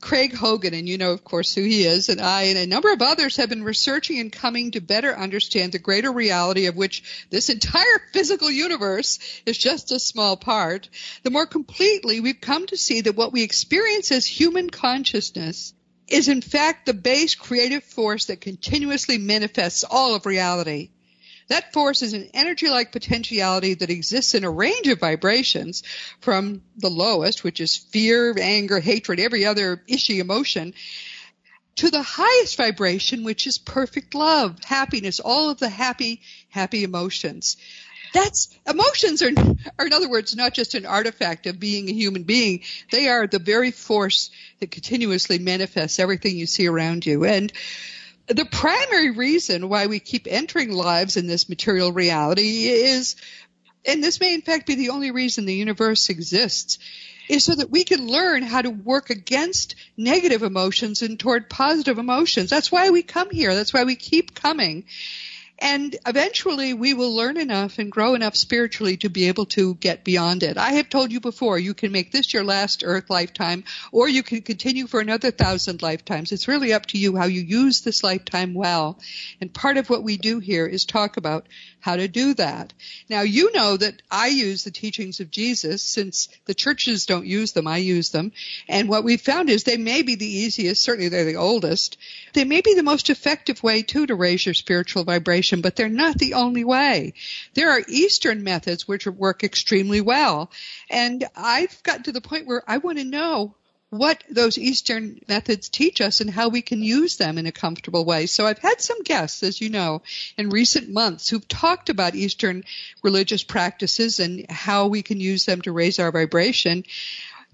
Craig Hogan, and you know, of course, who he is, and I and a number of others have been researching and coming to better understand the greater reality of which this entire physical universe is just a small part, the more completely we've come to see that what we experience as human consciousness is in fact the base creative force that continuously manifests all of reality. That force is an energy-like potentiality that exists in a range of vibrations from the lowest, which is fear, anger, hatred, every other ishy emotion, to the highest vibration, which is perfect love, happiness, all of the happy, happy emotions. That's emotions are, are in other words, not just an artifact of being a human being. They are the very force that continuously manifests everything you see around you. And the primary reason why we keep entering lives in this material reality is, and this may in fact be the only reason the universe exists, is so that we can learn how to work against negative emotions and toward positive emotions. That's why we come here. That's why we keep coming. And eventually we will learn enough and grow enough spiritually to be able to get beyond it. I have told you before, you can make this your last earth lifetime or you can continue for another thousand lifetimes. It's really up to you how you use this lifetime well. And part of what we do here is talk about how to do that. Now you know that I use the teachings of Jesus since the churches don't use them, I use them. And what we've found is they may be the easiest, certainly they're the oldest. They may be the most effective way too to raise your spiritual vibration, but they're not the only way. There are Eastern methods which work extremely well. And I've gotten to the point where I want to know what those Eastern methods teach us and how we can use them in a comfortable way. So I've had some guests, as you know, in recent months who've talked about Eastern religious practices and how we can use them to raise our vibration.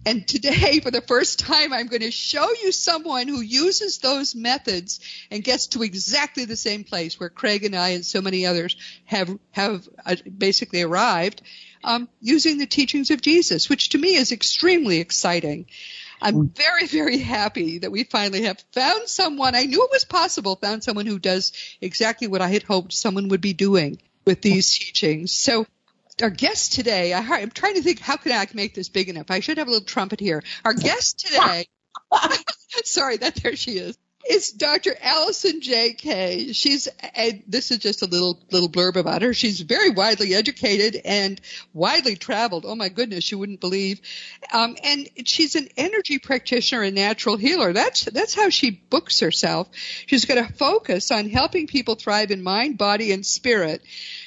And today, for the first time, I'm going to show you someone who uses those methods and gets to exactly the same place where Craig and I and so many others have have uh, basically arrived, um, using the teachings of Jesus, which to me is extremely exciting. I'm very, very happy that we finally have found someone. I knew it was possible, found someone who does exactly what I had hoped someone would be doing with these teachings. So our guest today, I, am trying to think, how can I make this big enough? I should have a little trumpet here. Our guest today, sorry, that there she is. It's Dr. Allison J. Kay She's, this is just a little, little blurb about her. She's very widely educated and widely traveled. Oh my goodness, you wouldn't believe. Um, and she's an energy practitioner and natural healer. That's, that's how she books herself. She's going to focus on helping people thrive in mind, body, and spirit.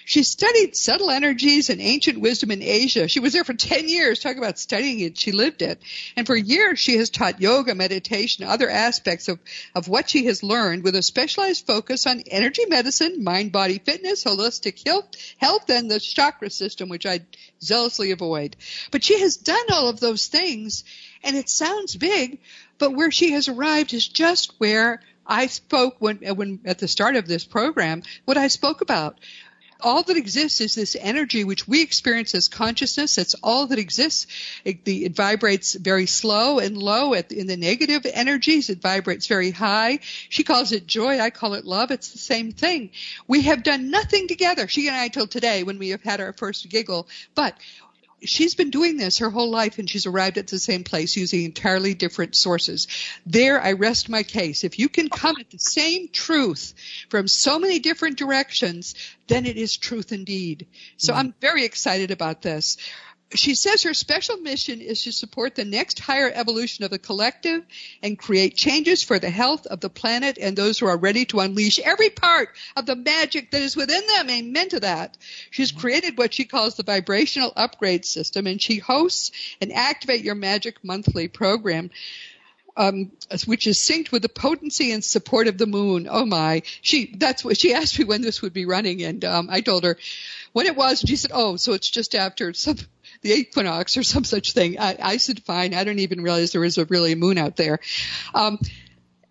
She studied subtle energies and ancient wisdom in Asia. She was there for 10 years. Talk about studying it. She lived it. And for years, she has taught yoga, meditation, other aspects of, of what she has learned with a specialized focus on energy medicine, mind, body fitness, holistic health, health, and the chakra system, which I zealously avoid. But she has done all of those things, and it sounds big, but where she has arrived is just where I spoke when, when at the start of this program, what I spoke about all that exists is this energy which we experience as consciousness. That's all that exists. It, the, it vibrates very slow and low at, in the negative energies. It vibrates very high. She calls it joy. I call it love. It's the same thing. We have done nothing together. She and I till today when we have had our first giggle, but she's been doing this her whole life and she's arrived at the same place using entirely different sources. There I rest my case. If you can come at the same truth from so many different directions, then it is truth indeed. So mm-hmm. I'm very excited about this she says her special mission is to support the next higher evolution of the collective and create changes for the health of the planet and those who are ready to unleash every part of the magic that is within them. Amen to that. She's mm-hmm. created what she calls the vibrational upgrade system and she hosts an Activate Your Magic monthly program. Um, which is synced with the potency and support of the moon. Oh my! She that's what she asked me when this would be running, and um, I told her when it was. She said, "Oh, so it's just after some the equinox or some such thing. I, I said, fine. I don't even realize there is a really moon out there. Um,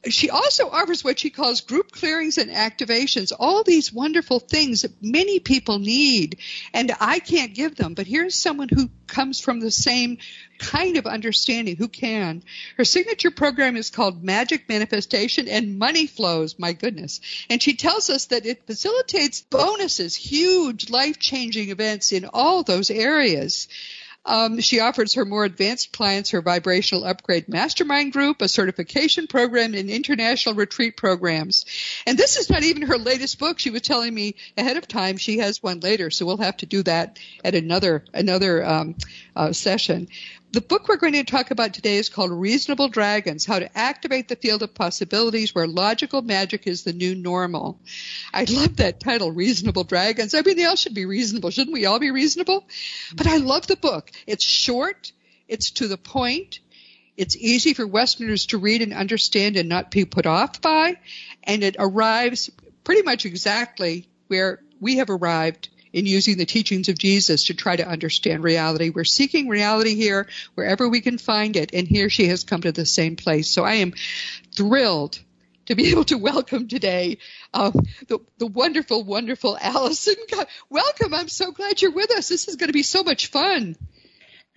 she also offers what she calls group clearings and activations, all these wonderful things that many people need, and I can't give them. But here's someone who comes from the same kind of understanding who can. Her signature program is called Magic Manifestation and Money Flows, my goodness. And she tells us that it facilitates bonuses, huge life changing events in all those areas. Um, she offers her more advanced clients her vibrational upgrade mastermind group, a certification program, and international retreat programs. And this is not even her latest book. She was telling me ahead of time she has one later, so we'll have to do that at another another um, uh, session. The book we're going to talk about today is called Reasonable Dragons How to Activate the Field of Possibilities Where Logical Magic is the New Normal. I love that title, Reasonable Dragons. I mean, they all should be reasonable. Shouldn't we all be reasonable? But I love the book. It's short, it's to the point, it's easy for Westerners to read and understand and not be put off by, and it arrives pretty much exactly where we have arrived in using the teachings of Jesus to try to understand reality. We're seeking reality here wherever we can find it, and here she has come to the same place. So I am thrilled to be able to welcome today uh, the, the wonderful, wonderful Allison. Welcome. I'm so glad you're with us. This is going to be so much fun.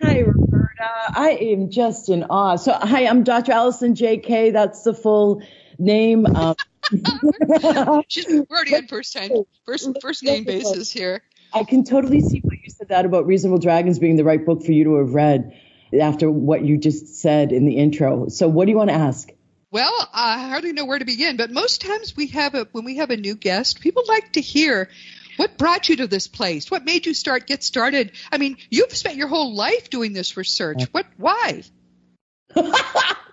Hi, Roberta. I am just in awe. So, hi, I'm Dr. Allison J. Kay That's the full name. Um, She's, we're already on first time, first first name basis here. I can totally see what you said that about Reasonable Dragons being the right book for you to have read after what you just said in the intro. So, what do you want to ask? Well, I hardly know where to begin, but most times we have a when we have a new guest, people like to hear what brought you to this place? What made you start get started? I mean, you've spent your whole life doing this research. What why?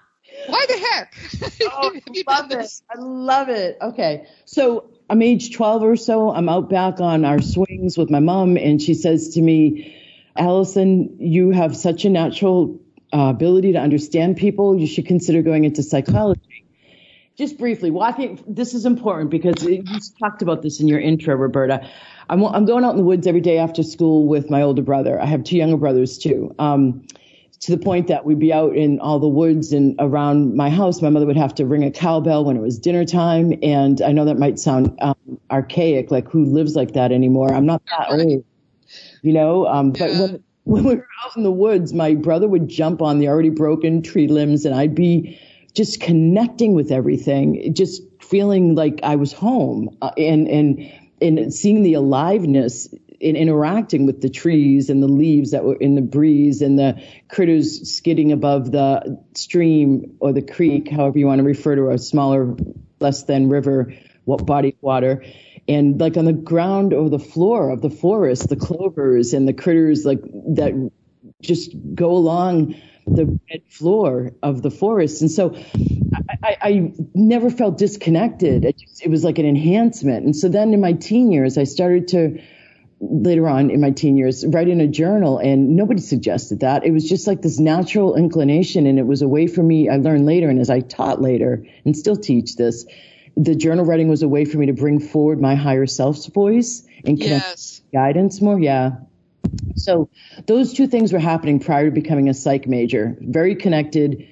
Why the heck? Oh, I love it. I love it. Okay. So I'm age 12 or so. I'm out back on our swings with my mom, and she says to me, Allison, you have such a natural uh, ability to understand people. You should consider going into psychology. Just briefly, walking, this is important because you talked about this in your intro, Roberta. I'm, I'm going out in the woods every day after school with my older brother. I have two younger brothers too. Um, to the point that we'd be out in all the woods and around my house. My mother would have to ring a cowbell when it was dinner time. And I know that might sound um, archaic, like who lives like that anymore? I'm not that old, you know. Um, but yeah. when, when we were out in the woods, my brother would jump on the already broken tree limbs, and I'd be just connecting with everything, just feeling like I was home, uh, and and and seeing the aliveness in interacting with the trees and the leaves that were in the breeze and the critters skidding above the stream or the creek, however you want to refer to a smaller, less than river what body of water. And like on the ground or the floor of the forest, the clovers and the critters like that just go along the red floor of the forest. And so I, I never felt disconnected. It, just, it was like an enhancement. And so then in my teen years, I started to later on in my teen years write in a journal and nobody suggested that. It was just like this natural inclination and it was a way for me i learned later and as i taught later and still teach this the journal writing was a way for me to bring forward my higher self's voice and yes. guidance more yeah. So those two things were happening prior to becoming a psych major. Very connected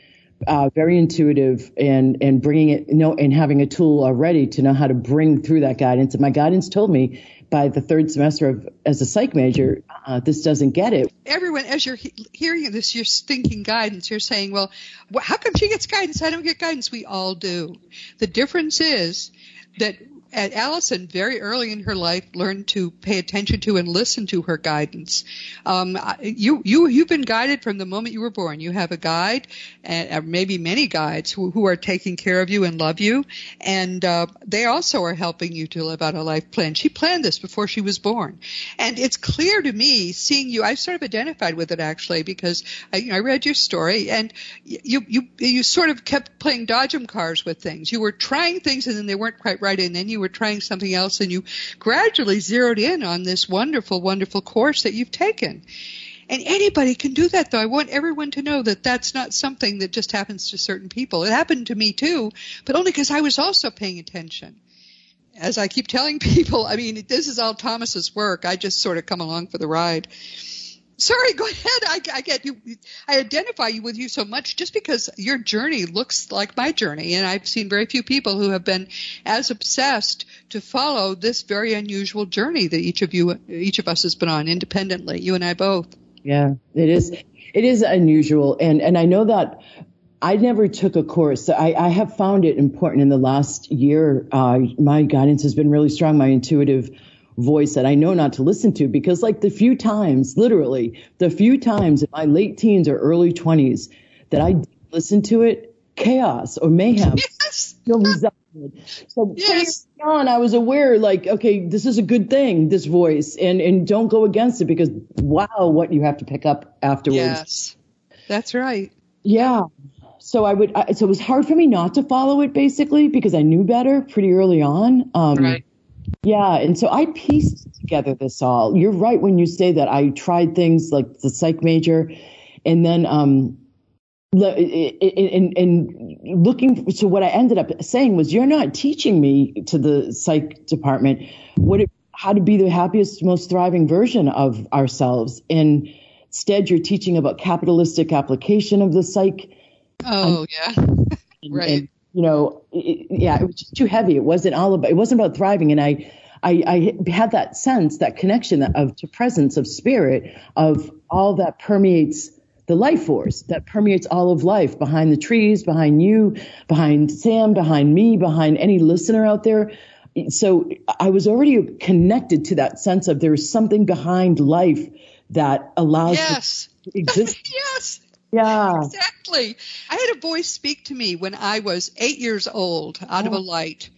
uh, very intuitive and and bringing it you know and having a tool already to know how to bring through that guidance. And my guidance told me by the third semester of as a psych major, uh, this doesn't get it. Everyone, as you're he- hearing this, you're thinking guidance. You're saying, well, wh- how come she gets guidance? I don't get guidance. We all do. The difference is that and Allison very early in her life learned to pay attention to and listen to her guidance. Um, you you you've been guided from the moment you were born. You have a guide, and maybe many guides who, who are taking care of you and love you, and uh, they also are helping you to live out a life plan. She planned this before she was born, and it's clear to me seeing you. I've sort of identified with it actually because I, you know, I read your story, and you you you sort of kept playing dodgem cars with things. You were trying things and then they weren't quite right, and then you were trying something else and you gradually zeroed in on this wonderful, wonderful course that you've taken. And anybody can do that though. I want everyone to know that that's not something that just happens to certain people. It happened to me too, but only because I was also paying attention. As I keep telling people, I mean, this is all Thomas's work. I just sort of come along for the ride. Sorry, go ahead. I, I, get you. I identify you with you so much just because your journey looks like my journey, and I've seen very few people who have been as obsessed to follow this very unusual journey that each of you, each of us, has been on independently. You and I both. Yeah, it is. It is unusual, and and I know that I never took a course. I, I have found it important in the last year. Uh, my guidance has been really strong. My intuitive voice that I know not to listen to because, like, the few times, literally, the few times in my late teens or early 20s that I listened to it, chaos or mayhem yes. still. So yes. on, I was aware, like, okay, this is a good thing, this voice, and and don't go against it because wow, what you have to pick up afterwards. Yes, that's right. Yeah so I would, I, so it was hard for me not to follow it basically because I knew better pretty early on. Um, right. Yeah. And so I pieced together this all. You're right when you say that I tried things like the psych major and then, um, and, and looking so what I ended up saying was you're not teaching me to the psych department what it, how to be the happiest most thriving version of ourselves and instead you're teaching about capitalistic application of the psych Oh yeah, right. And, you know, it, yeah, it was just too heavy. It wasn't all about. It wasn't about thriving, and I. I, I had that sense, that connection of to presence of spirit of all that permeates the life force that permeates all of life behind the trees, behind you, behind Sam, behind me, behind any listener out there. So I was already connected to that sense of there's something behind life that allows yes. to exist. yes. Yeah. Exactly. I had a voice speak to me when I was eight years old out of a light.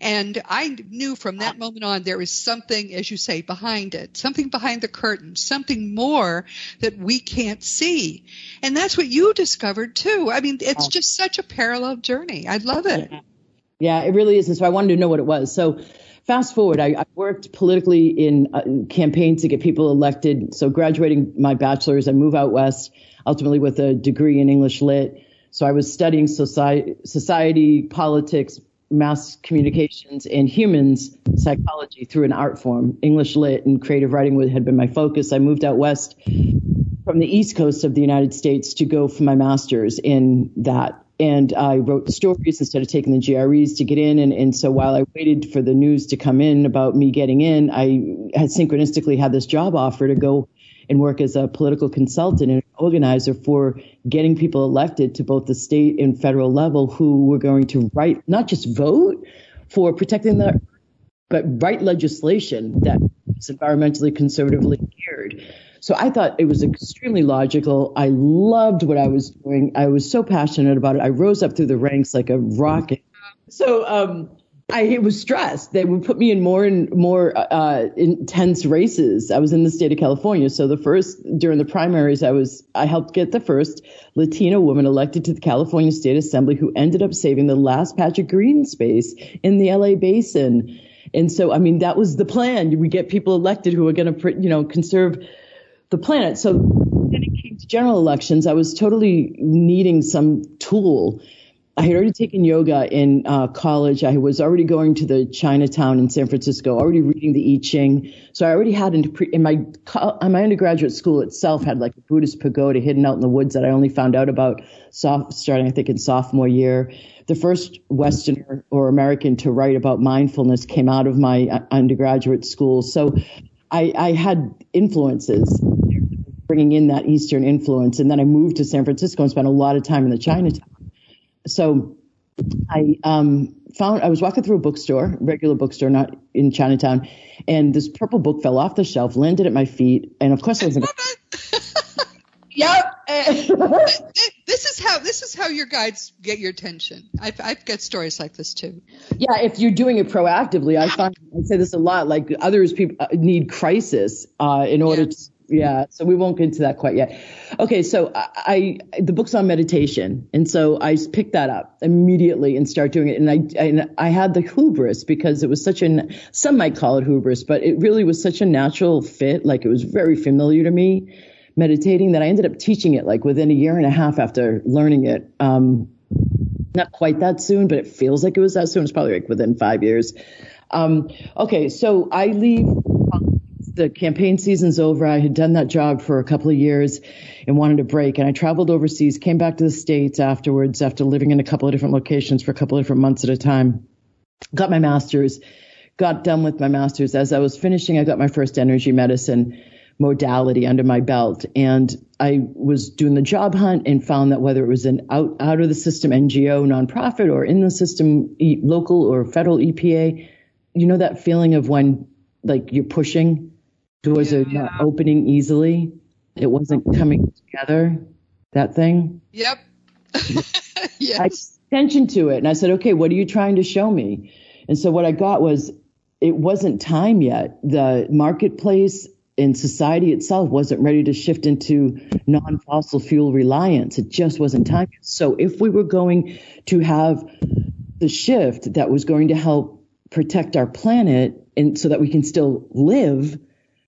And I knew from that moment on there was something, as you say, behind it, something behind the curtain, something more that we can't see. And that's what you discovered too. I mean, it's just such a parallel journey. I love it. Yeah, yeah it really is. And so I wanted to know what it was. So fast forward, I, I worked politically in uh, campaigns to get people elected. So graduating my bachelor's, I move out west ultimately with a degree in English Lit. So I was studying society, society politics, mass communications, and humans psychology through an art form. English Lit and creative writing had been my focus. I moved out west from the east coast of the United States to go for my master's in that. And I wrote stories instead of taking the GREs to get in. And, and so while I waited for the news to come in about me getting in, I had synchronistically had this job offer to go and work as a political consultant and organizer for getting people elected to both the state and federal level who were going to write, not just vote for protecting the, but write legislation that is environmentally conservatively geared. So I thought it was extremely logical. I loved what I was doing. I was so passionate about it. I rose up through the ranks like a rocket. So um, I it was stressed. They would put me in more and more uh, intense races. I was in the state of California, so the first during the primaries, I was I helped get the first Latina woman elected to the California State Assembly, who ended up saving the last patch of green space in the LA Basin. And so, I mean, that was the plan. We get people elected who are going to, you know, conserve the planet. So, when it came to general elections, I was totally needing some tool I had already taken yoga in uh, college. I was already going to the Chinatown in San Francisco, already reading the I Ching. So I already had in, in my in my undergraduate school itself had like a Buddhist pagoda hidden out in the woods that I only found out about soft, starting I think in sophomore year. The first Westerner or American to write about mindfulness came out of my uh, undergraduate school. So I, I had influences bringing in that Eastern influence, and then I moved to San Francisco and spent a lot of time in the Chinatown so I um, found I was walking through a bookstore, regular bookstore, not in Chinatown, and this purple book fell off the shelf, landed at my feet, and of course I was. In- yep. this is how this is how your guides get your attention. I've I've got stories like this too. Yeah, if you're doing it proactively, I find I say this a lot. Like others, people uh, need crisis uh, in order to yeah, so we won't get into that quite yet. Okay, so I, I, the book's on meditation, and so I picked that up immediately and start doing it. And I and I had the hubris because it was such an some might call it hubris, but it really was such a natural fit. Like it was very familiar to me, meditating that I ended up teaching it like within a year and a half after learning it. Um, not quite that soon, but it feels like it was that soon. It's probably like within five years. Um, okay, so I leave the campaign season's over. I had done that job for a couple of years and wanted a break. And I traveled overseas, came back to the States afterwards after living in a couple of different locations for a couple of different months at a time. Got my master's, got done with my master's. As I was finishing, I got my first energy medicine modality under my belt. And I was doing the job hunt and found that whether it was an out, out of the system NGO nonprofit or in the system local or federal EPA, you know that feeling of when like you're pushing doors Yeah. are not opening easily. It wasn't coming together. That thing. Yep. I yes. paid attention to it and I said, okay, what are you trying to show me? And so what I got was it wasn't time yet. The marketplace and society itself wasn't ready to shift into non-fossil fuel reliance. It just wasn't time. yet. So if we were going to have the shift that was going to help protect our planet and so that we can still live,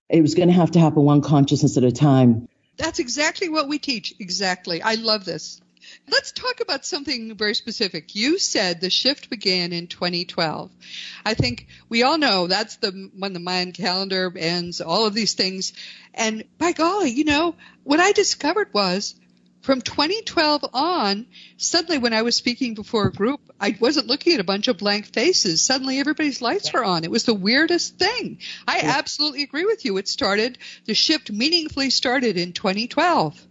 it was going to have to happen one consciousness at a time. That's exactly what we teach. Exactly. I love this. Let's talk about something very specific. You said the shift began in 2012. I think we all know that's the when the Mayan calendar ends, all of these things. And by golly, you know, what I discovered was from 2012 on, suddenly when I was speaking before a group, I wasn't looking at a bunch of blank faces. Suddenly everybody's lights were on. It was the weirdest thing. I absolutely agree with you. It started, the shift meaningfully started in 2012.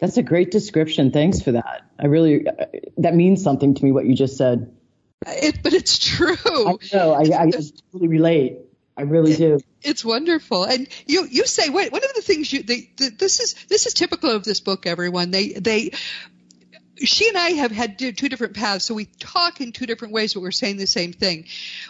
That's a great description. Thanks for that. I really, uh, that means something to me, what you just said. It, but it's true. I know. I, I really relate. I really do. It's wonderful, and you you say one of the things you they, this is this is typical of this book. Everyone they they she and I have had two different paths, so we talk in two different ways, but we're saying the same thing.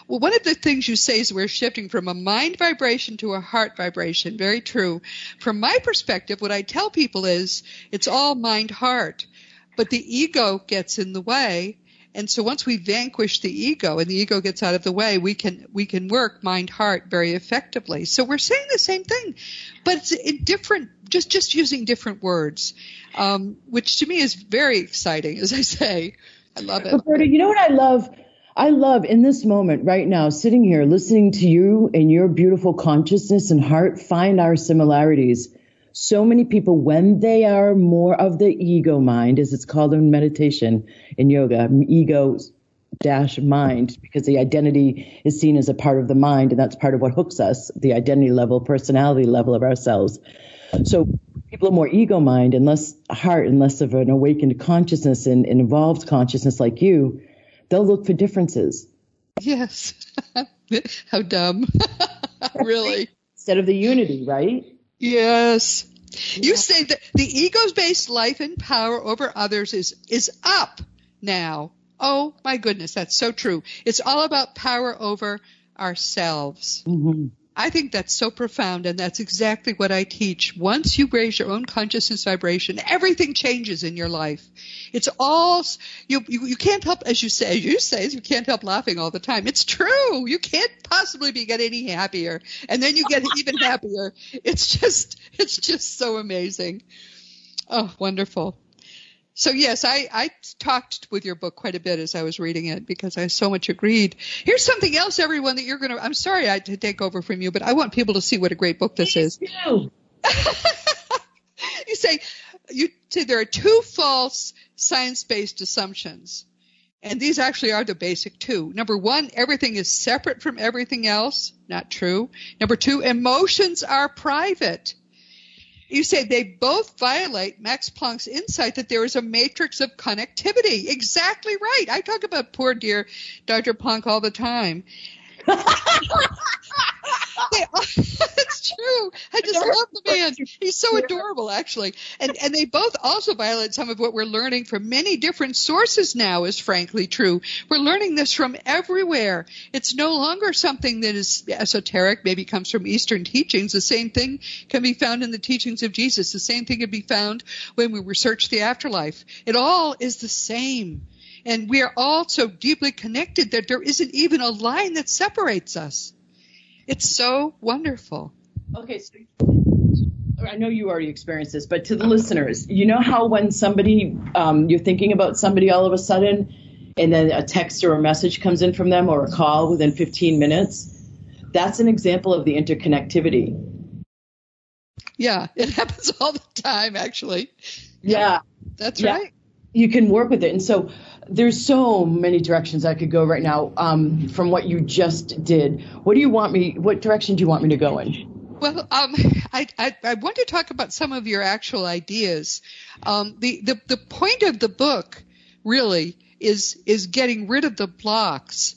Well, one of the things you say is we're shifting from a mind vibration to a heart vibration. Very true. From my perspective, what I tell people is it's all mind heart, but the ego gets in the way. And so once we vanquish the ego and the ego gets out of the way, we can we can work mind heart very effectively. So we're saying the same thing, but it's in different just just using different words, um, which to me is very exciting. As I say, I love it. Roberta, you know what I love? I love in this moment right now, sitting here listening to you and your beautiful consciousness and heart find our similarities. So many people, when they are more of the ego mind, as it's called in meditation, in yoga, ego dash mind, because the identity is seen as a part of the mind, and that's part of what hooks us, the identity level, personality level of ourselves. So people are more ego mind and less heart and less of an awakened consciousness and, and evolved consciousness like you, they'll look for differences Yes. How dumb. really. instead of the unity, right? Yes. You say that the ego's based life and power over others is is up now. Oh my goodness, that's so true. It's all about power over ourselves. Mm-hmm. I think that's so profound, and that's exactly what I teach. Once you raise your own consciousness vibration, everything changes in your life. It's all you. You, you can't help, as you say, you say, you can't help laughing all the time. It's true. You can't possibly be get any happier, and then you get even happier. It's just, it's just so amazing. Oh, wonderful. So yes, I, I talked with your book quite a bit as I was reading it because I so much agreed. Here's something else, everyone, that you're going to, I'm sorry I had to take over from you, but I want people to see what a great book this is. You. you say, you say there are two false science-based assumptions. And these actually are the basic two. Number one, everything is separate from everything else. Not true. Number two, emotions are private. You say they both violate Max Planck's insight that there is a matrix of connectivity. Exactly right. I talk about poor dear Dr. Planck all the time. They- it's true. I just love the man. He's so adorable, actually. And and they both also violate some of what we're learning from many different sources now. Is frankly true. We're learning this from everywhere. It's no longer something that is esoteric. Maybe comes from Eastern teachings. The same thing can be found in the teachings of Jesus. The same thing can be found when we research the afterlife. It all is the same. And we are all so deeply connected that there isn't even a line that separates us. It's so wonderful. Okay, so I know you already experienced this, but to the listeners, you know how when somebody, um, you're thinking about somebody all of a sudden, and then a text or a message comes in from them or a call within 15 minutes? That's an example of the interconnectivity. Yeah, it happens all the time, actually. Yeah. That's Yeah. right. you can work with it. And so there's so many directions I could go right now um, from what you just did. What do you want me? What direction do you want me to go in? Well, um, I, I, I want to talk about some of your actual ideas. Um, the, the, the point of the book really is, is getting rid of the blocks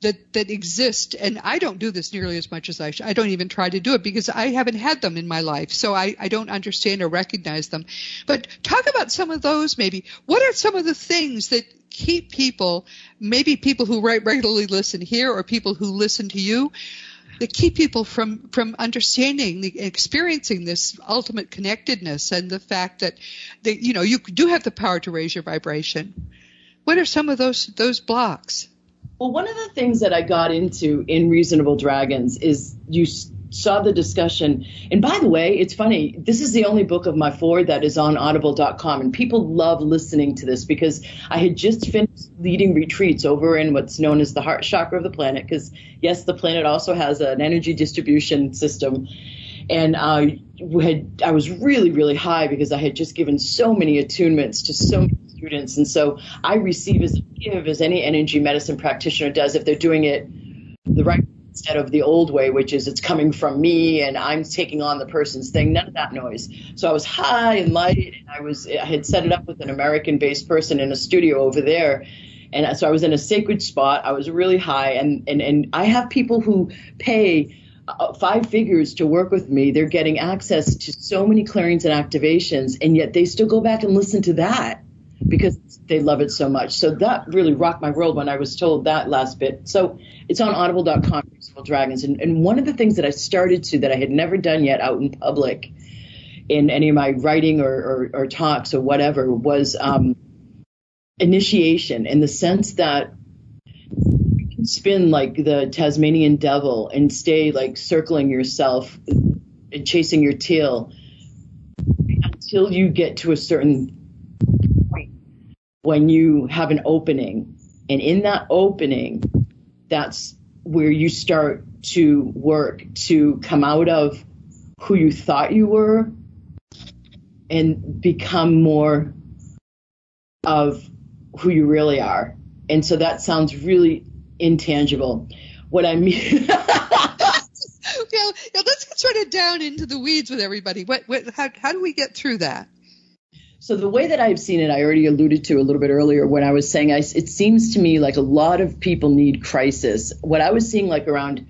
that, that exist. And I don't do this nearly as much as I should. I don't even try to do it because I haven't had them in my life. So I, I don't understand or recognize them. But talk about some of those maybe. What are some of the things that keep people, maybe people who re- regularly listen here or people who listen to you, that keep people from from understanding the experiencing this ultimate connectedness and the fact that that you know you do have the power to raise your vibration. What are some of those those blocks? Well, one of the things that I got into in Reasonable Dragons is you saw the discussion. And by the way, it's funny. This is the only book of my four that is on audible.com. And people love listening to this because I had just finished leading retreats over in what's known as the heart chakra of the planet. Because, yes, the planet also has an energy distribution system. And I had I was really really high because I had just given so many attunements to so many students, and so I receive as give as any energy medicine practitioner does if they're doing it the right way instead of the old way, which is it's coming from me and I'm taking on the person's thing. None of that noise. So I was high and light, and I was I had set it up with an American-based person in a studio over there. And so I was in a sacred spot. I was really high, and and and I have people who pay uh, five figures to work with me. They're getting access to so many clearings and activations, and yet they still go back and listen to that because they love it so much. So that really rocked my world when I was told that last bit. So it's on audible.com, Beautiful Dragons. And, and one of the things that I started to that I had never done yet out in public in any of my writing or, or, or talks or whatever was um, initiation in the sense that you can spin like the Tasmanian devil and stay like circling yourself and chasing your tail until you get to a certain when you have an opening. And in that opening, that's where you start to work to come out of who you thought you were and become more of who you really are. And so that sounds really intangible. What I mean, yeah, yeah, let's get sort of down into the weeds with everybody what, what how, how do we get through that so the way that I've seen it, I already alluded to a little bit earlier when I was saying I, it seems to me like a lot of people need crisis. What I was seeing like around,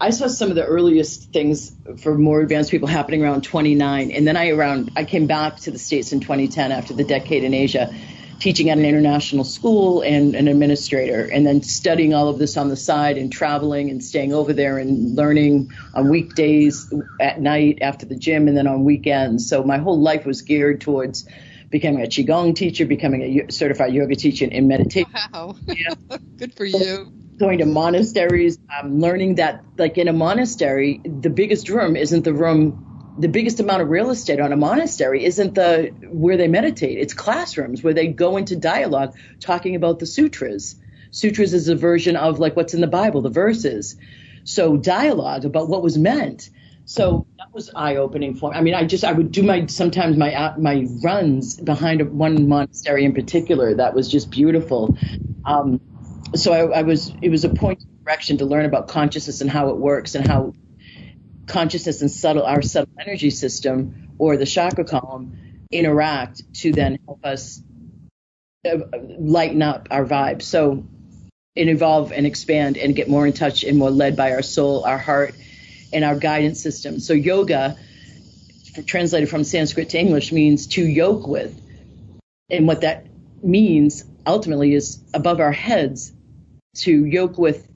I saw some of the earliest things for more advanced people happening around 29, and then I around I came back to the states in 2010 after the decade in Asia, teaching at an international school and an administrator, and then studying all of this on the side and traveling and staying over there and learning on weekdays, at night after the gym, and then on weekends. So my whole life was geared towards becoming a qigong teacher, becoming a certified yoga teacher in meditation, wow Yeah. good for you going to monasteries, um, learning that like in a monastery, the biggest room isn't the room the biggest amount of real estate on a monastery isn't the where they meditate. It's classrooms where they go into dialogue talking about the sutras. Sutras is a version of like what's in the Bible, the verses. So dialogue about what was meant. So that was eye opening for me. I mean, I just I would do my sometimes my uh, my runs behind one monastery in particular that was just beautiful. Um, so I, I was it was a point of direction to learn about consciousness and how it works and how consciousness and subtle our subtle energy system or the chakra column interact to then help us uh, lighten up our vibe. So and evolve and expand and get more in touch and more led by our soul, our heart, and our guidance system. So yoga, translated from Sanskrit to English, means to yoke with. And what that means ultimately is above our heads to yoke with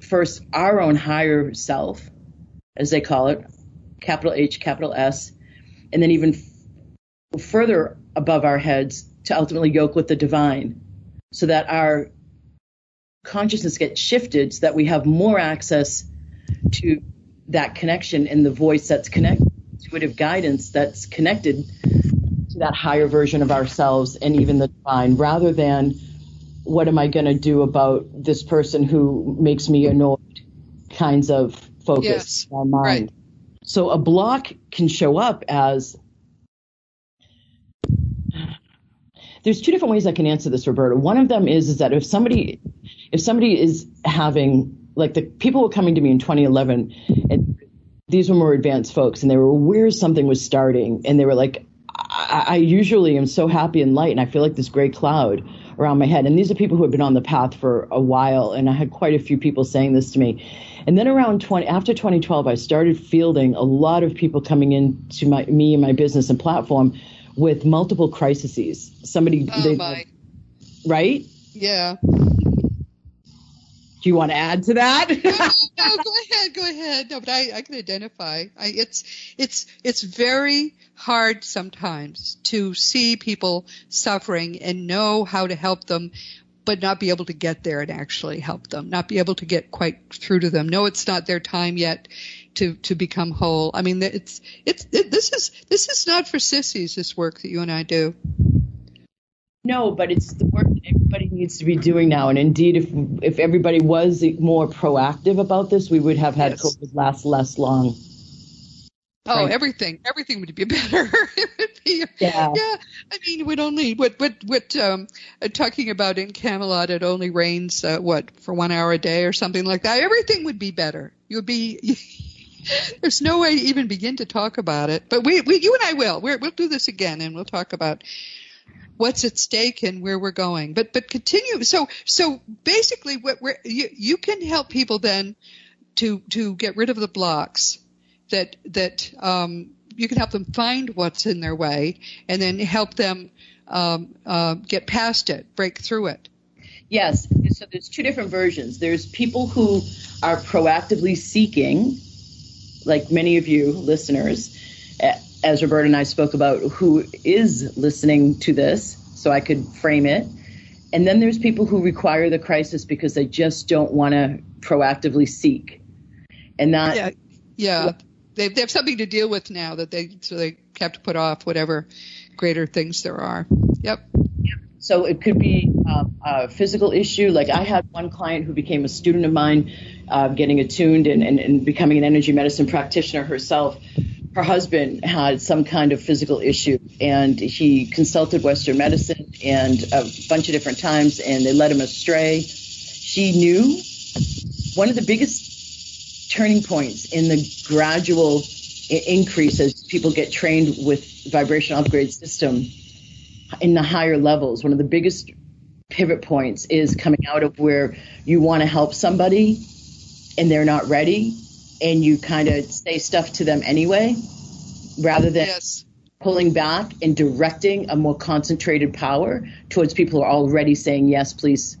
first our own higher self, as they call it, capital H, capital S, and then even f- further above our heads to ultimately yoke with the divine, so that our consciousness gets shifted so that we have more access to that connection and the voice that's connected, intuitive guidance that's connected to that higher version of ourselves and even the divine, rather than what am I going to do about this person who makes me annoyed kinds of focus Yes, our mind. So a block can show up as there's two different ways I can answer this, Roberta. One of them is is that if somebody if somebody is having like the people were coming to me in 2011 and these were more advanced folks and they were aware something was starting and they were like I, I usually am so happy and light and I feel like this gray cloud around my head and these are people who have been on the path for a while and I had quite a few people saying this to me and then around 20 after 2012 I started fielding a lot of people coming into my me and my business and platform with multiple crises. Somebody, oh they, my. right? Yeah. Do you want to add to that? no, no, go ahead, go ahead. No, but I, I can identify. I, it's it's it's very hard sometimes to see people suffering and know how to help them but not be able to get there and actually help them, not be able to get quite through to them. No, it's not their time yet to to become whole. I mean, it's it's it, this is this is not for sissies. This work that you and I do. No, but it's the work that everybody needs to be doing now. And indeed, if if everybody was more proactive about this, we would have had yes. COVID last less long. Oh, right. everything, everything would be better. it would be, yeah. yeah. I mean, it would only what what what um uh, talking about in Camelot. It only rains uh, what for one hour a day or something like that. Everything would be better. You would be There's no way to even begin to talk about it. But we, we you and I will. we will do this again, and we'll talk about what's at stake and where we're going. But but continue. So so basically, what we're, you you can help people then to to get rid of the blocks that that um, you can help them find what's in their way, and then help them um, uh, get past it, break through it. Yes. So there's two different versions. There's people who are proactively seeking like many of you listeners, as Roberta and I spoke about, who is listening to this, so I could frame it. And then there's people who require the crisis because they just don't want to proactively seek. And that. Yeah. yeah. They, they have something to deal with now that they, so they have to put off whatever greater things there are. Yep. So it could be um, a physical issue. Like I had one client who became a student of mine, uh, getting attuned and, and, and becoming an energy medicine practitioner herself. Her husband had some kind of physical issue, and he consulted Western medicine and a bunch of different times, and they led him astray. She knew one of the biggest turning points in the gradual increase as people get trained with vibration upgrade system in the higher levels, one of the biggest pivot points is coming out of where you want to help somebody and they're not ready and you kind of say stuff to them anyway rather than yes. pulling back and directing a more concentrated power towards people who are already saying yes please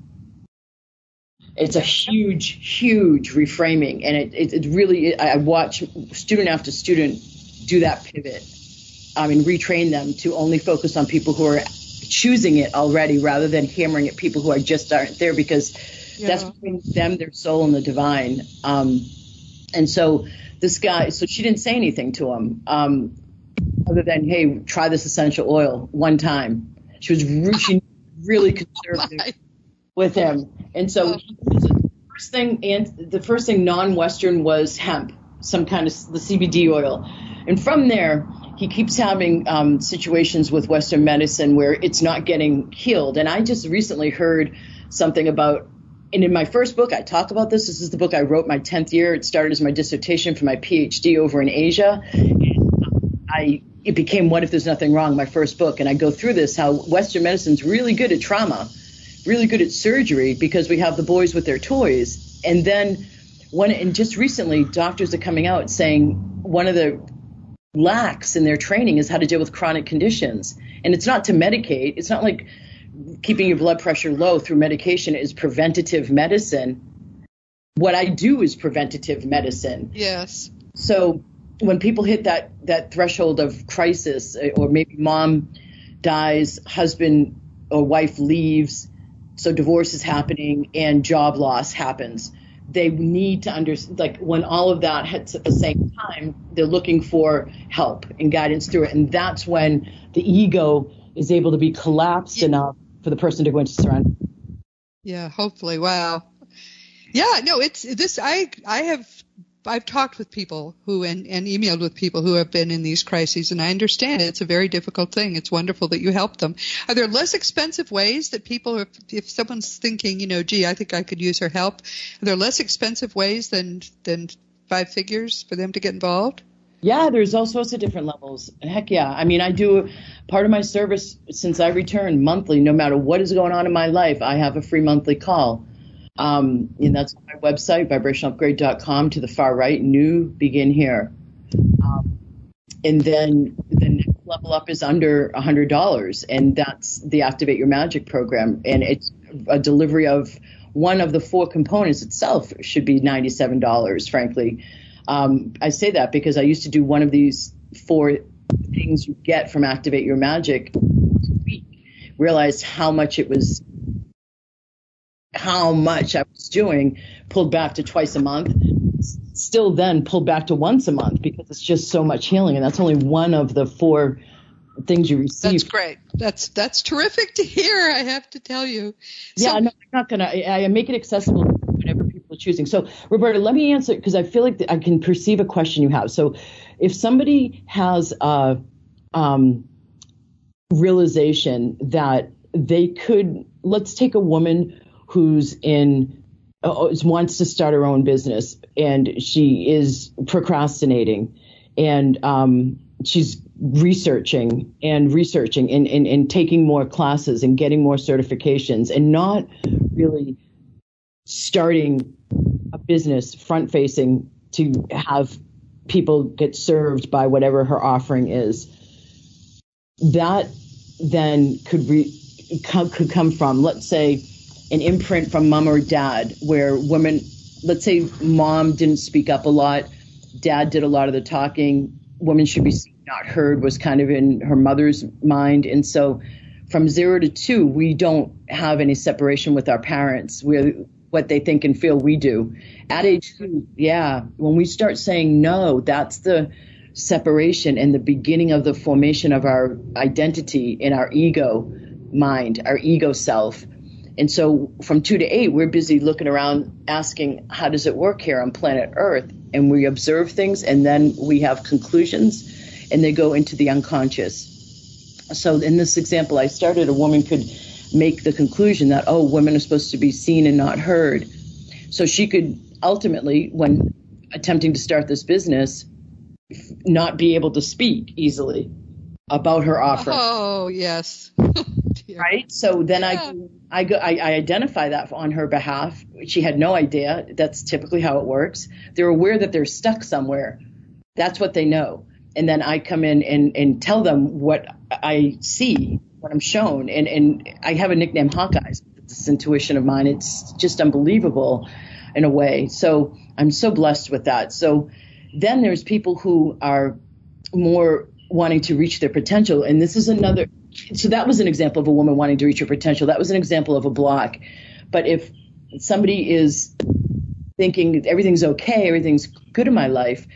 it's a huge huge reframing and it, it, it really i watch student after student do that pivot I mean, retrain them to only focus on people who are choosing it already rather than hammering at people who are just aren't there because yeah. that's between them, their soul, and the divine. Um, and so this guy, so she didn't say anything to him um, other than, hey, try this essential oil one time. She was she really conservative oh with him. And so oh. the first thing, and the first thing non-Western was hemp, some kind of the CBD oil. And from there, he keeps having um, situations with Western medicine where it's not getting healed. And I just recently heard something about, and in my first book, I talk about this. This is the book I wrote my 10th year. It started as my dissertation for my PhD over in Asia. And um, I, it became What If There's Nothing Wrong, my first book. And I go through this how Western medicine's really good at trauma, really good at surgery because we have the boys with their toys. And then when, and just recently, doctors are coming out saying one of the lacks in their training is how to deal with chronic conditions. And it's not to medicate. It's not like keeping your blood pressure low through medication is preventative medicine. What I do is preventative medicine. Yes. So when people hit that that threshold of crisis eh, or maybe mom dies, husband or wife leaves, so divorce is happening and job loss happens they need to understand, like when all of that hits at the same time, they're looking for help and guidance through it. And that's when the ego is able to be collapsed yeah. enough for the person to go into surrender. Yeah, hopefully. Wow. Yeah, no, it's this. I I have I've talked with people who and, and emailed with people who have been in these crises, and I understand it's a very difficult thing. It's wonderful that you help them. Are there less expensive ways that people, if, if someone's thinking, you know, gee, I think I could use her help, are there less expensive ways than than five figures for them to get involved? Yeah, there's all sorts of different levels. Heck yeah. I mean, I do part of my service since I returned monthly, no matter what is going on in my life, I have a free monthly call. Um, and that's on my website, vibrationalupgrade.com to the far right, new begin here. Um, and then the next level up is under $100, and that's the Activate Your Magic program. And it's a delivery of one of the four components itself should be $97, frankly. Um, I say that because I used to do one of these four things you get from Activate Your Magic realized how much it was, how much I was doing, pulled back to twice a month, still then pulled back to once a month because it's just so much healing. And that's only one of the four things you receive. That's great. That's that's terrific to hear. I have to tell you. So, yeah, no, I'm not gonna. I, I make it accessible to whatever people are choosing. So, Roberta, let me answer because I feel like I can perceive a question you have. So, if somebody has a um, realization that they could, let's take a woman who's in uh, wants to start her own business and she is procrastinating and um, she's researching and researching and, and, and taking more classes and getting more certifications and not really starting a business front facing to have people get served by whatever her offering is that then could re, could come from let's say an imprint from mom or dad where women let's say mom didn't speak up a lot dad did a lot of the talking women should be seen not heard was kind of in her mother's mind. And so from zero to two, we don't have any separation with our parents. We're what they think and feel we do. At age two, yeah, when we start saying no, that's the separation and the beginning of the formation of our identity in our ego mind, our ego self. And so from two to eight, we're busy looking around asking, how does it work here on planet Earth? And we observe things and then we have conclusions and they go into the unconscious. So in this example I started, a woman could make the conclusion that, oh, women are supposed to be seen and not heard. So she could ultimately, when attempting to start this business, not be able to speak easily about her offer. Oh, yes. right? So then yeah. I, I, go, I, I identify that on her behalf. She had no idea. That's typically how it works. They're aware that they're stuck somewhere. That's what they know and then I come in and, and tell them what I see, what I'm shown. And, and I have a nickname Hawkeyes. This intuition of mine, it's just unbelievable in a way. So I'm so blessed with that. So then there's people who are more wanting to reach their potential. And this is another, so that was an example of a woman wanting to reach her potential. That was an example of a block. But if somebody is thinking everything's okay, everything's good in my life,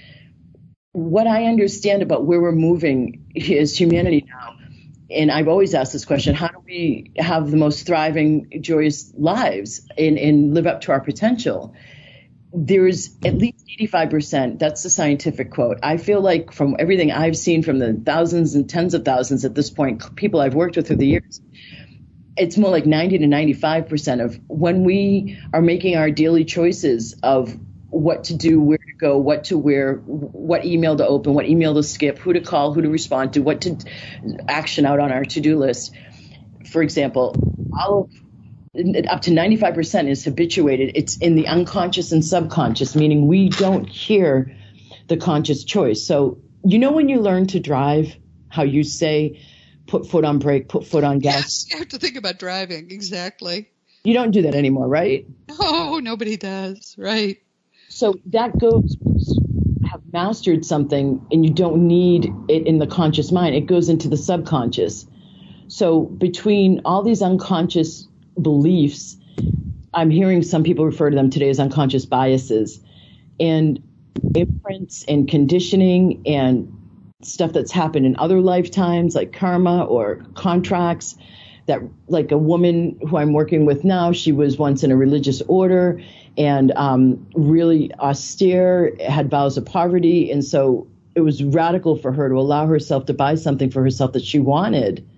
what I understand about where we're moving is humanity now. And I've always asked this question how do we have the most thriving, joyous lives and, and live up to our potential? There's at least 85%, that's the scientific quote. I feel like from everything I've seen from the thousands and tens of thousands at this point, people I've worked with through the years, it's more like 90 to 95% of when we are making our daily choices of what to do, where to go, what to wear, what email to open, what email to skip, who to call, who to respond to, what to action out on our to-do list. For example, all of up to 95% is habituated. It's in the unconscious and subconscious, meaning we don't hear the conscious choice. So, you know, when you learn to drive, how you say, put foot on brake, put foot on gas. Yes, you have to think about driving. Exactly. You don't do that anymore, right? Oh, nobody does. Right. So that goes have mastered something and you don't need it in the conscious mind. It goes into the subconscious. So between all these unconscious beliefs, I'm hearing some people refer to them today as unconscious biases and imprints and conditioning and stuff that's happened in other lifetimes like karma or contracts that like a woman who I'm working with now, she was once in a religious order and um, really austere, had vows of poverty, and so it was radical for her to allow herself to buy something for herself that she wanted,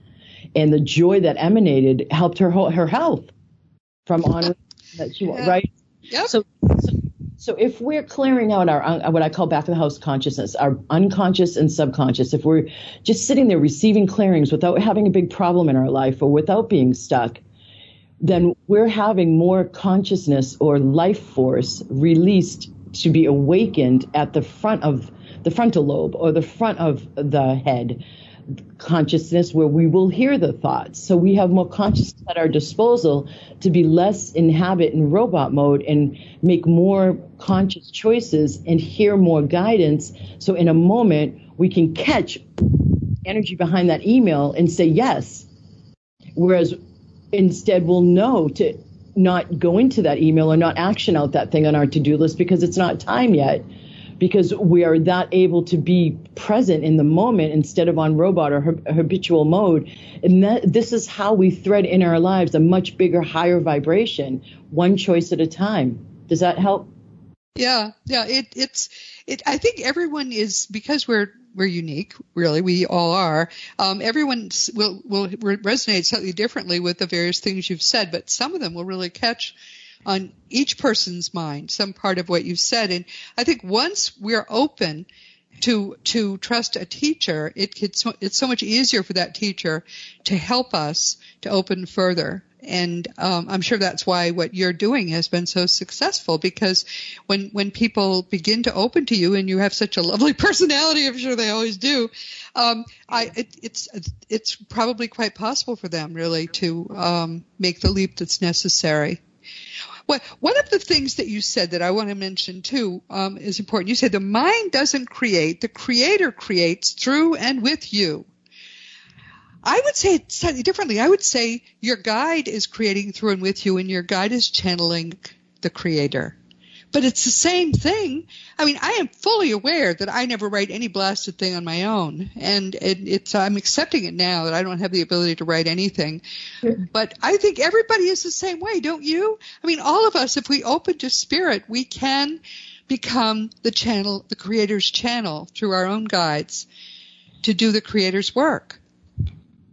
and the joy that emanated helped her her health from honor that she yeah. right. Yep. So, so if we're clearing out our what I call back of the house consciousness, our unconscious and subconscious, if we're just sitting there receiving clearings without having a big problem in our life or without being stuck, then we're having more consciousness or life force released to be awakened at the front of the frontal lobe or the front of the head consciousness where we will hear the thoughts. So we have more consciousness at our disposal to be less in habit and robot mode and make more conscious choices and hear more guidance. So in a moment, we can catch energy behind that email and say yes. Whereas instead, we'll know to not go into that email or not action out that thing on our to do list because it's not time yet because we are that able to be present in the moment instead of on robot or habitual mode. And that, this is how we thread in our lives a much bigger, higher vibration, one choice at a time. Does that help? Yeah, yeah. It, it's, it. I think everyone is because we're we're unique, really. We all are. Um, everyone will will resonate slightly differently with the various things you've said, but some of them will really catch on each person's mind, some part of what you said. And I think once we're open to to trust a teacher, it gets it's so much easier for that teacher to help us to open further. And um, I'm sure that's why what you're doing has been so successful because when when people begin to open to you and you have such a lovely personality, I'm sure they always do. Um, I it, it's it's probably quite possible for them really to um, make the leap that's necessary. Well, one of the things that you said that I want to mention too um, is important. You said the mind doesn't create; the creator creates through and with you. I would say it slightly differently. I would say your guide is creating through and with you, and your guide is channeling the creator but it's the same thing. I mean, I am fully aware that I never write any blasted thing on my own, and it, it's I'm accepting it now that I don't have the ability to write anything. But I think everybody is the same way, don't you? I mean, all of us, if we open to spirit, we can become the channel, the creator's channel through our own guides to do the creator's work.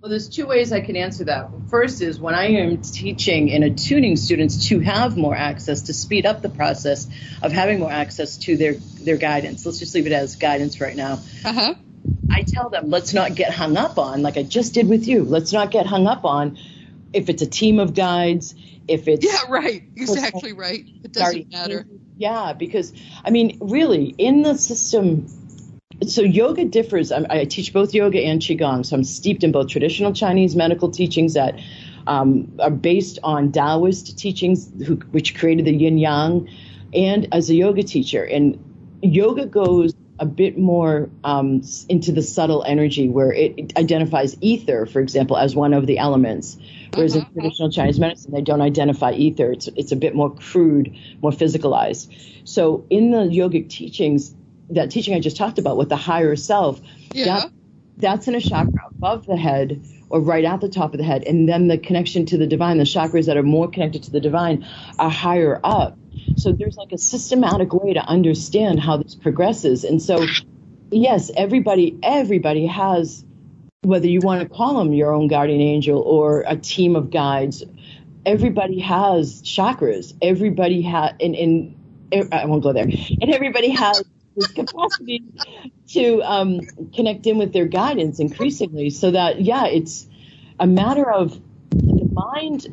Well, there's two ways I can answer that. First is when I am teaching and attuning students to have more access, to speed up the process of having more access to their, their guidance. Let's just leave it as guidance right now. Uh-huh. I tell them, let's not get hung up on, like I just did with you, let's not get hung up on if it's a team of guides, if it's. Yeah, right. Exactly right. It doesn't matter. Yeah, because, I mean, really, in the system so yoga differs. I, I, teach both yoga and qigong, so I'm steeped in both traditional Chinese medical teachings that um, are based on Taoist teachings, who, which created the yin yang, and as a yoga teacher. And yoga goes a bit more um, into the subtle energy, where it, it, identifies ether, for example, as one of the elements. Whereas in mm-hmm. traditional Chinese medicine, they don't identify ether. It's it's a bit more crude, more physicalized. So in the yogic teachings, that teaching I just talked about with the higher self, yeah. that, that's in a chakra above the head or right at the top of the head. And then the connection to the divine, the chakras that are more connected to the divine are higher up. So there's like a systematic way to understand how this progresses. And so, yes, everybody, everybody has, whether you want to call them your own guardian angel or a team of guides, everybody has chakras. Everybody has, and, and I won't go there. And everybody has this capacity to um, connect in with their guidance increasingly so that, yeah, it's a matter of the mind.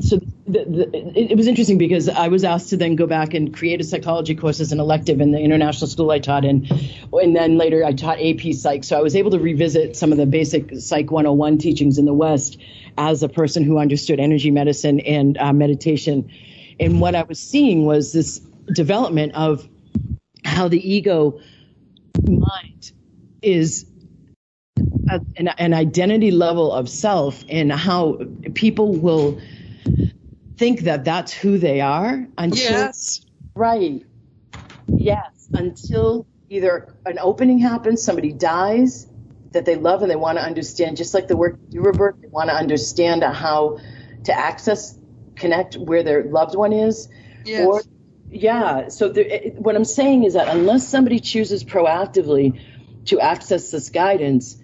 So the, the, it, was interesting because I was asked to then go back and create a psychology course as an elective in the international school I taught in, and then later I taught AP Psych. So I was able to revisit some of the basic Psych 101 teachings in the West as a person who understood energy medicine and uh, meditation. And what I was seeing was this development of how the ego mind is a, an, an identity level of self and how people will think that that's who they are until yes right yes until either an opening happens somebody dies that they love and they want to understand, just like the work you, Roberta, they want to understand how to access, connect where their loved one is. Yes. Or, yeah. So it, what I'm saying is that unless somebody chooses proactively to access this guidance,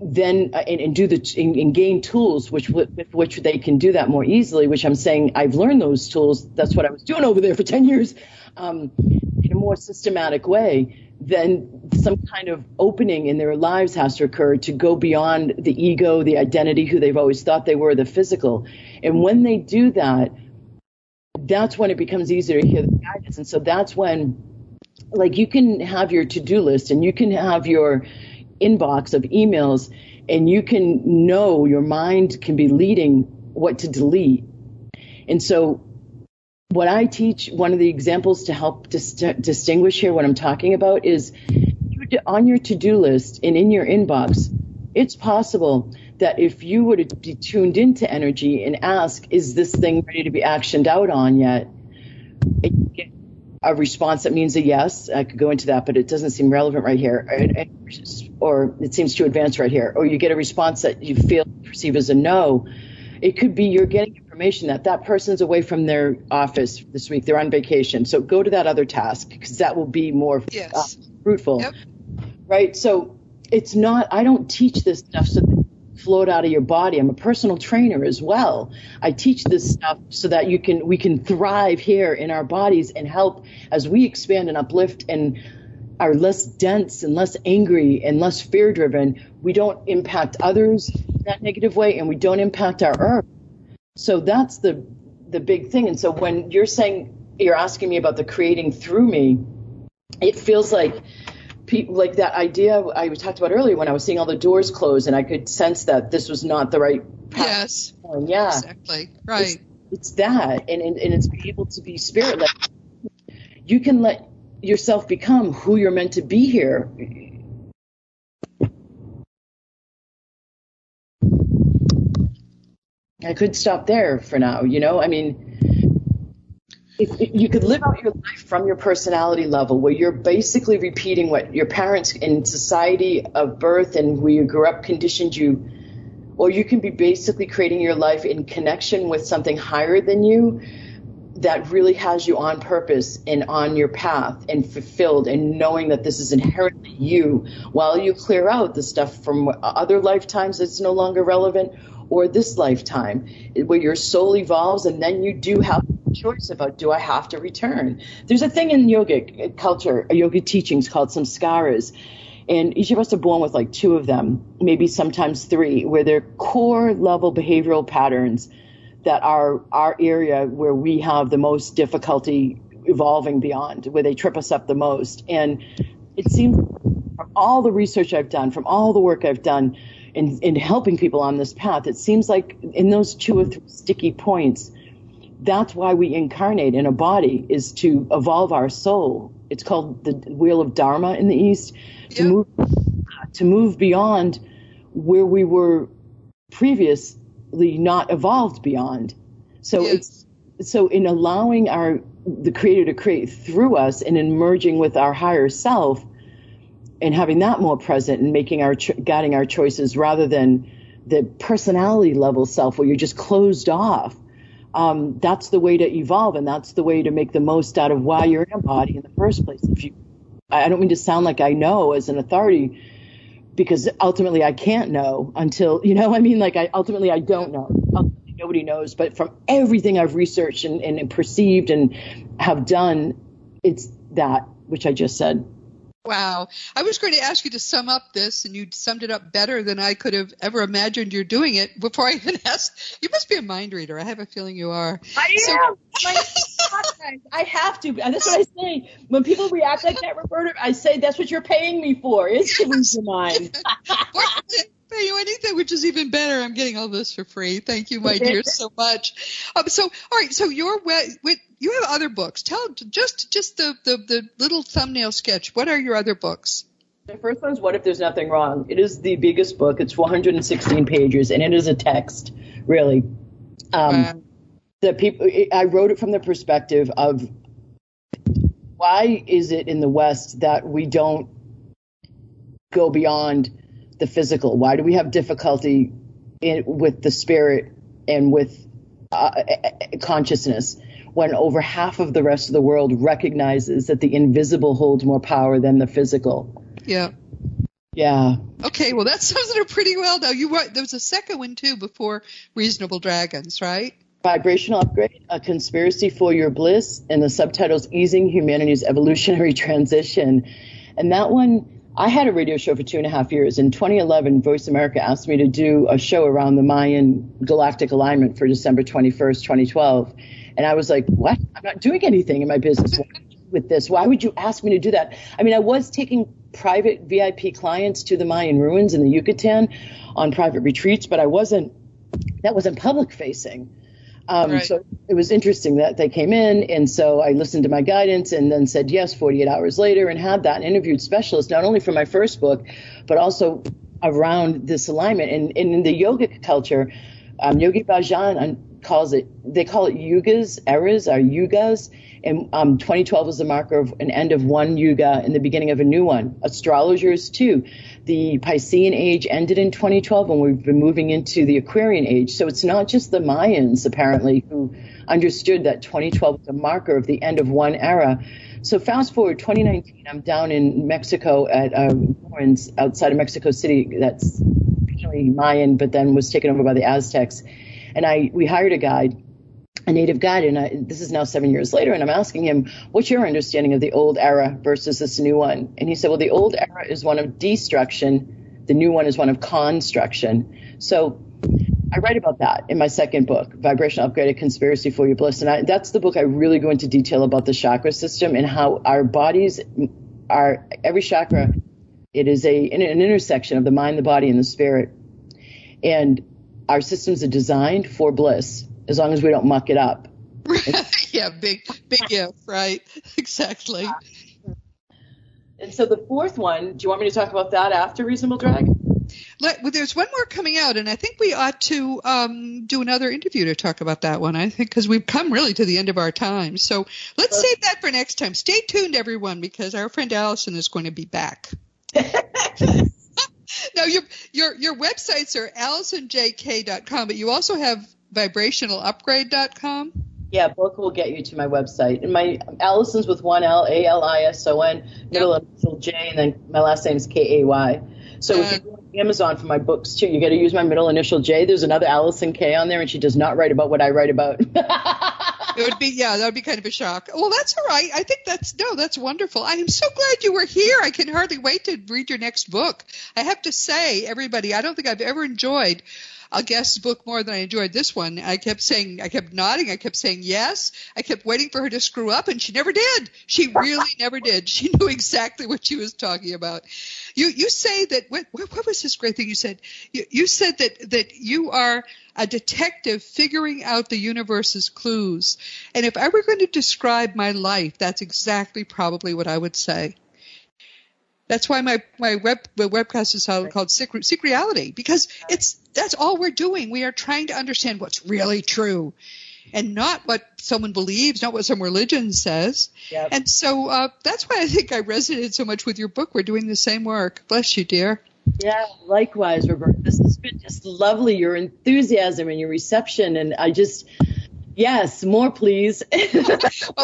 then uh, and, and, do the and, and, gain tools which with which they can do that more easily. Which I'm saying I've learned those tools. That's what I was doing over there for ten years, um, in a more systematic way. Then some kind of opening in their lives has to occur to go beyond the ego, the identity, who they've always thought they were, the physical. And when they do that, that's when it becomes easier to hear the guidance. And so that's when, like, you can have your to-do list and you can have your inbox of emails and you can know your mind can be leading what to delete. And so what I teach, one of the examples to help dis- distinguish here what I'm talking about is on your to-do list and in your inbox, it's possible that if you were to be tuned into energy and ask, is this thing ready to be actioned out on yet? a response that means a yes. I could go into that, but it doesn't seem relevant right here. Or it seems too advanced right here. Or you get a response that you feel perceive as a no. It could be you're getting information that that person's away from their office this week. They're on vacation. So go to that other task because that will be more yes. uh, fruitful. Yep. Right. So it's not, I don't teach this stuff so float out of your body. I'm a personal trainer as well. I teach this stuff so that you can we can thrive here in our bodies and help as we expand and uplift and are less dense and less angry and less fear driven. We don't impact others in that negative way and we don't impact our earth. So that's the the big thing. And so when you're saying you're asking me about the creating through me, it feels like people like that idea I talked about earlier when I was seeing all the doors close and I could sense that this was not the right path. Yes. Yeah. Exactly. Right. It's, it's that, and, and and it's being able to be spirit led. You can let yourself become who you're meant to be here. I could stop there for now. You know, I mean if you could live out your life from your personality level where you're basically repeating what your parents in society of birth and where you grew up conditioned you. Or you can be basically creating your life in connection with something higher than you that really has you on purpose and on your path and fulfilled and knowing that this is inherently you. While you clear out the stuff from other lifetimes that's no longer relevant or this lifetime where your soul evolves and then you do have a choice about do I have to return. There's a thing in yogic culture, uh, yoga teachings called samskaras. And each of us are born with like two of them, maybe sometimes three, where they're core level behavioral patterns that are our area where we have the most difficulty evolving beyond, where they trip us up the most. And it seems from all the research I've done, from all the work I've done, in, in helping people on this path, it seems like in those two or three sticky points, that's why we incarnate in a body is to evolve our soul. It's called the wheel of Dharma in the East to yeah. move to move beyond where we were previously not evolved beyond. So yes. it's so in allowing our the creator to create through us and in merging with our higher self, and having that more present and making our cho- guiding our choices rather than the personality level self where you're just closed off. Um, that's the way to evolve, and that's the way to make the most out of why you're in a body in the first place. If you, I don't mean to sound like I know as an authority, because ultimately I can't know until you know. I mean, like I ultimately I don't know. Ultimately, nobody knows. But from everything I've researched and, and perceived and have done, it's that which I just said. Wow. I was going to ask you to sum up this, and you summed it up better than I could have ever imagined you're doing it before I even asked. You must be a mind reader. I have a feeling you are. I So- am. I have to. That's what I say. When people react like that, Roberta, I say that's what you're paying me for. Is to read your mind. Pay you anything, which is even better. I'm getting all this for free. Thank you, my dear, so much. Um, so, all right. So your we- with you have other books. Tell just just the, the the little thumbnail sketch. What are your other books? The first one is What If There's Nothing Wrong? It is the biggest book. It's 416 pages, and it is a text, really. Um, Wow. the people I wrote it from the perspective of why is it in the West that we don't go beyond the physical? Why do we have difficulty in, with the spirit and with uh, consciousness when over half of the rest of the world recognizes that the invisible holds more power than the physical? Yeah. Yeah. Okay, well that sums it up pretty well. Now you were there was a second one too before Reasonable Dragons, right? Vibrational Upgrade, A Conspiracy for Your Bliss, and the subtitles Easing Humanity's Evolutionary Transition. And that one, I had a radio show for two and a half years. In 2011, Voice America asked me to do a show around the Mayan galactic alignment for December 21st, 2012. And I was like, what? I'm not doing anything in my business with this. Why would you ask me to do that? I mean, I was taking private VIP clients to the Mayan ruins in the Yucatan on private retreats, but I wasn't, that wasn't public facing. Um, right. So it was interesting that they came in, and so I listened to my guidance and then said yes 48 hours later and had that and interviewed specialists not only for my first book, but also around this alignment. And, and in the yogic culture, um, Yogi Bhajan calls it, they call it yugas, eras are yugas. And um, 2012 was the marker of an end of one yuga and the beginning of a new one. Astrologers, too the Piscean age ended in 2012 and we've been moving into the Aquarian age. So it's not just the Mayans, apparently, who understood that 2012 was a marker of the end of one era. So fast forward 2019, I'm down in Mexico at um, outside of Mexico City. That's originally Mayan, but then was taken over by the Aztecs. And I we hired a guide a native guide, and I, this is now seven years later, and I'm asking him, "What's your understanding of the old era versus this new one?" And he said, "Well, the old era is one of destruction, the new one is one of construction." So I write about that in my second book, Vibration Upgraded Conspiracy for Your Bliss, and I, that's the book I really go into detail about the chakra system and how our bodies are every chakra. It is a an intersection of the mind, the body, and the spirit, and our systems are designed for bliss as long as we don't muck it up. yeah, big big if, right? exactly. And so the fourth one, do you want me to talk about that after Reasonable Drag? Let, well, there's one more coming out, and I think we ought to um, do another interview to talk about that one. I think because we've come really to the end of our time, so let's save that for next time. Stay tuned, everyone, because our friend Allison is going to be back. now your your your websites are allisonjk.com, but you also have vibrationalupgrade.com? Yeah, book will get you to my website. And my Allison's with one L, A L I S O N, middle initial J, and then my last name is K A Y. So uh, if you go on Amazon for my books too, you got to use my middle initial J. There's another Allison K on there, and she does not write about what I write about. it would be yeah, that would be kind of a shock. Well, that's all right. I think that's no, that's wonderful. I am so glad you were here. I can hardly wait to read your next book. I have to say, everybody, I don't think I've ever enjoyed a guest book more than I enjoyed this one. I kept saying, I kept nodding, I kept saying yes. I kept waiting for her to screw up, and she never did. She really never did. She knew exactly what she was talking about. You you say that what what was this great thing you said? You, you said that that you are a detective figuring out the universe's clues. And if I were going to describe my life, that's exactly probably what I would say. That's why my my web my webcast is called Secret Seek Reality because it's that's all we're doing. We are trying to understand what's really true, and not what someone believes, not what some religion says. Yep. And so uh, that's why I think I resonated so much with your book. We're doing the same work. Bless you, dear. Yeah, likewise, Roberta. This has been just lovely. Your enthusiasm and your reception, and I just Yes, more please. well,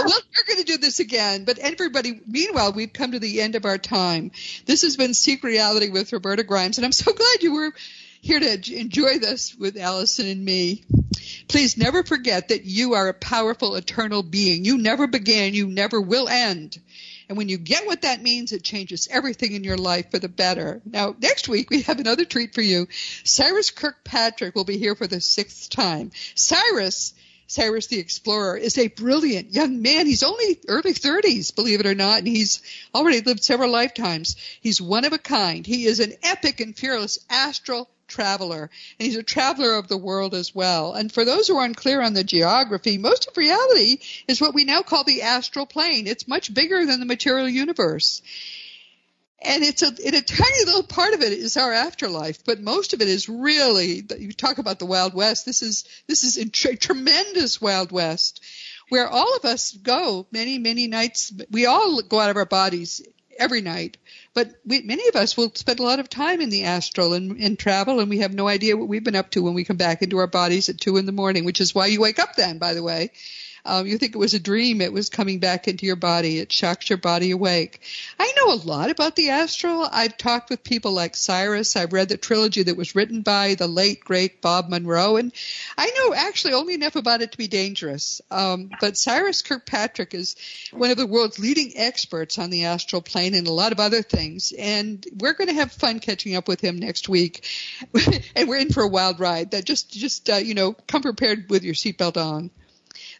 we're going to do this again, but everybody, meanwhile, we've come to the end of our time. This has been Seek Reality with Roberta Grimes, and I'm so glad you were here to enjoy this with Allison and me. Please never forget that you are a powerful, eternal being. You never began, you never will end. And when you get what that means, it changes everything in your life for the better. Now, next week, we have another treat for you. Cyrus Kirkpatrick will be here for the sixth time. Cyrus Cyrus the Explorer is a brilliant young man. He's only early 30s, believe it or not, and he's already lived several lifetimes. He's one of a kind. He is an epic and fearless astral traveler, and he's a traveler of the world as well. And for those who are unclear on the geography, most of reality is what we now call the astral plane. It's much bigger than the material universe and it's a, a tiny little part of it is our afterlife, but most of it is really. You talk about the Wild West. This is this is a tra- tremendous Wild West, where all of us go many many nights. We all go out of our bodies every night. But we, many of us will spend a lot of time in the astral and, and travel, and we have no idea what we've been up to when we come back into our bodies at two in the morning, which is why you wake up then, by the way. Um, you think it was a dream. It was coming back into your body. It shocks your body awake. I know a lot about the astral. I've talked with people like Cyrus. I've read the trilogy that was written by the late, great Bob Monroe. And I know actually only enough about it to be dangerous. Um, but Cyrus Kirkpatrick is one of the world's leading experts on the astral plane and a lot of other things. And we're going to have fun catching up with him next week. and we're in for a wild ride. That just, just, uh, you know, come prepared with your seatbelt on.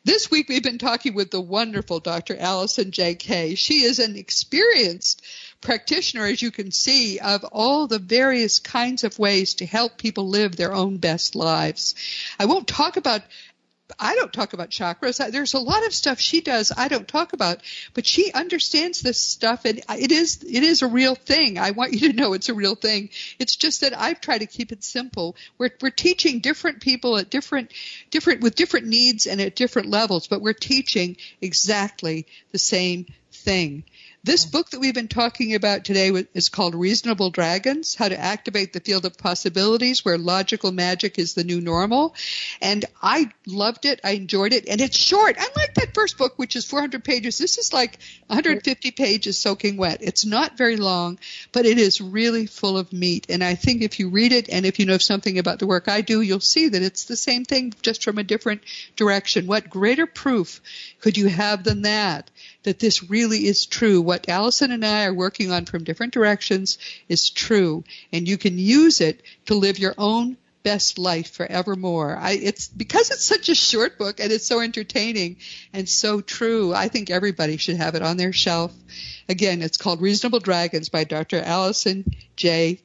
This week we've been talking with the wonderful Dr. Allison J. Kay She is an experienced practitioner, as you can see, of all the various kinds of ways to help people live their own best lives. I won't talk about I don't talk about chakras. There's a lot of stuff she does I don't talk about, but she understands this stuff and it is it is a real thing. I want you to know it's a real thing. It's just that I've tried to keep it simple. We're we're teaching different people at different different with different needs and at different levels, but we're teaching exactly the same thing. This book that we've been talking about today is called Reasonable Dragons, How to Activate the Field of Possibilities where Logical Magic is the New Normal. And I loved it. I enjoyed it. And it's short. Unlike that first book, which is 400 pages, this is like 150 pages soaking wet. It's not very long, but it is really full of meat. And I think if you read it and if you know something about the work I do, you'll see that it's the same thing just from a different direction. What greater proof could you have than that? That this really is true what Allison and I are working on from different directions is true, and you can use it to live your own best life forevermore. I, it's because it's such a short book and it's so entertaining and so true. I think everybody should have it on their shelf. Again, it's called Reasonable Dragons by Dr. Allison J.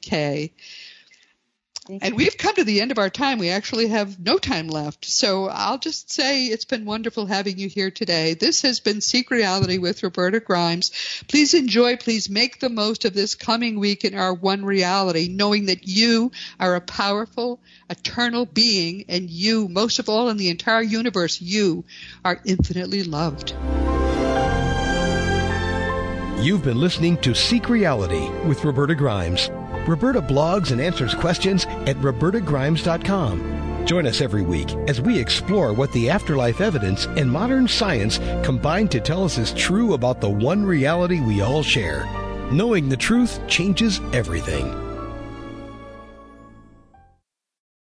Kay. And we've come to the end of our time. We actually have no time left. So I'll just say it's been wonderful having you here today. This has been Seek Reality with Roberta Grimes. Please enjoy, please make the most of this coming week in our one reality, knowing that you are a powerful, eternal being and you, most of all in the entire universe, you are infinitely loved. You've been listening to Seek Reality with Roberta Grimes. Roberta blogs and answers questions at robertagrimes.com. Join us every week as we explore what the afterlife evidence and modern science combine to tell us is true about the one reality we all share. Knowing the truth changes everything.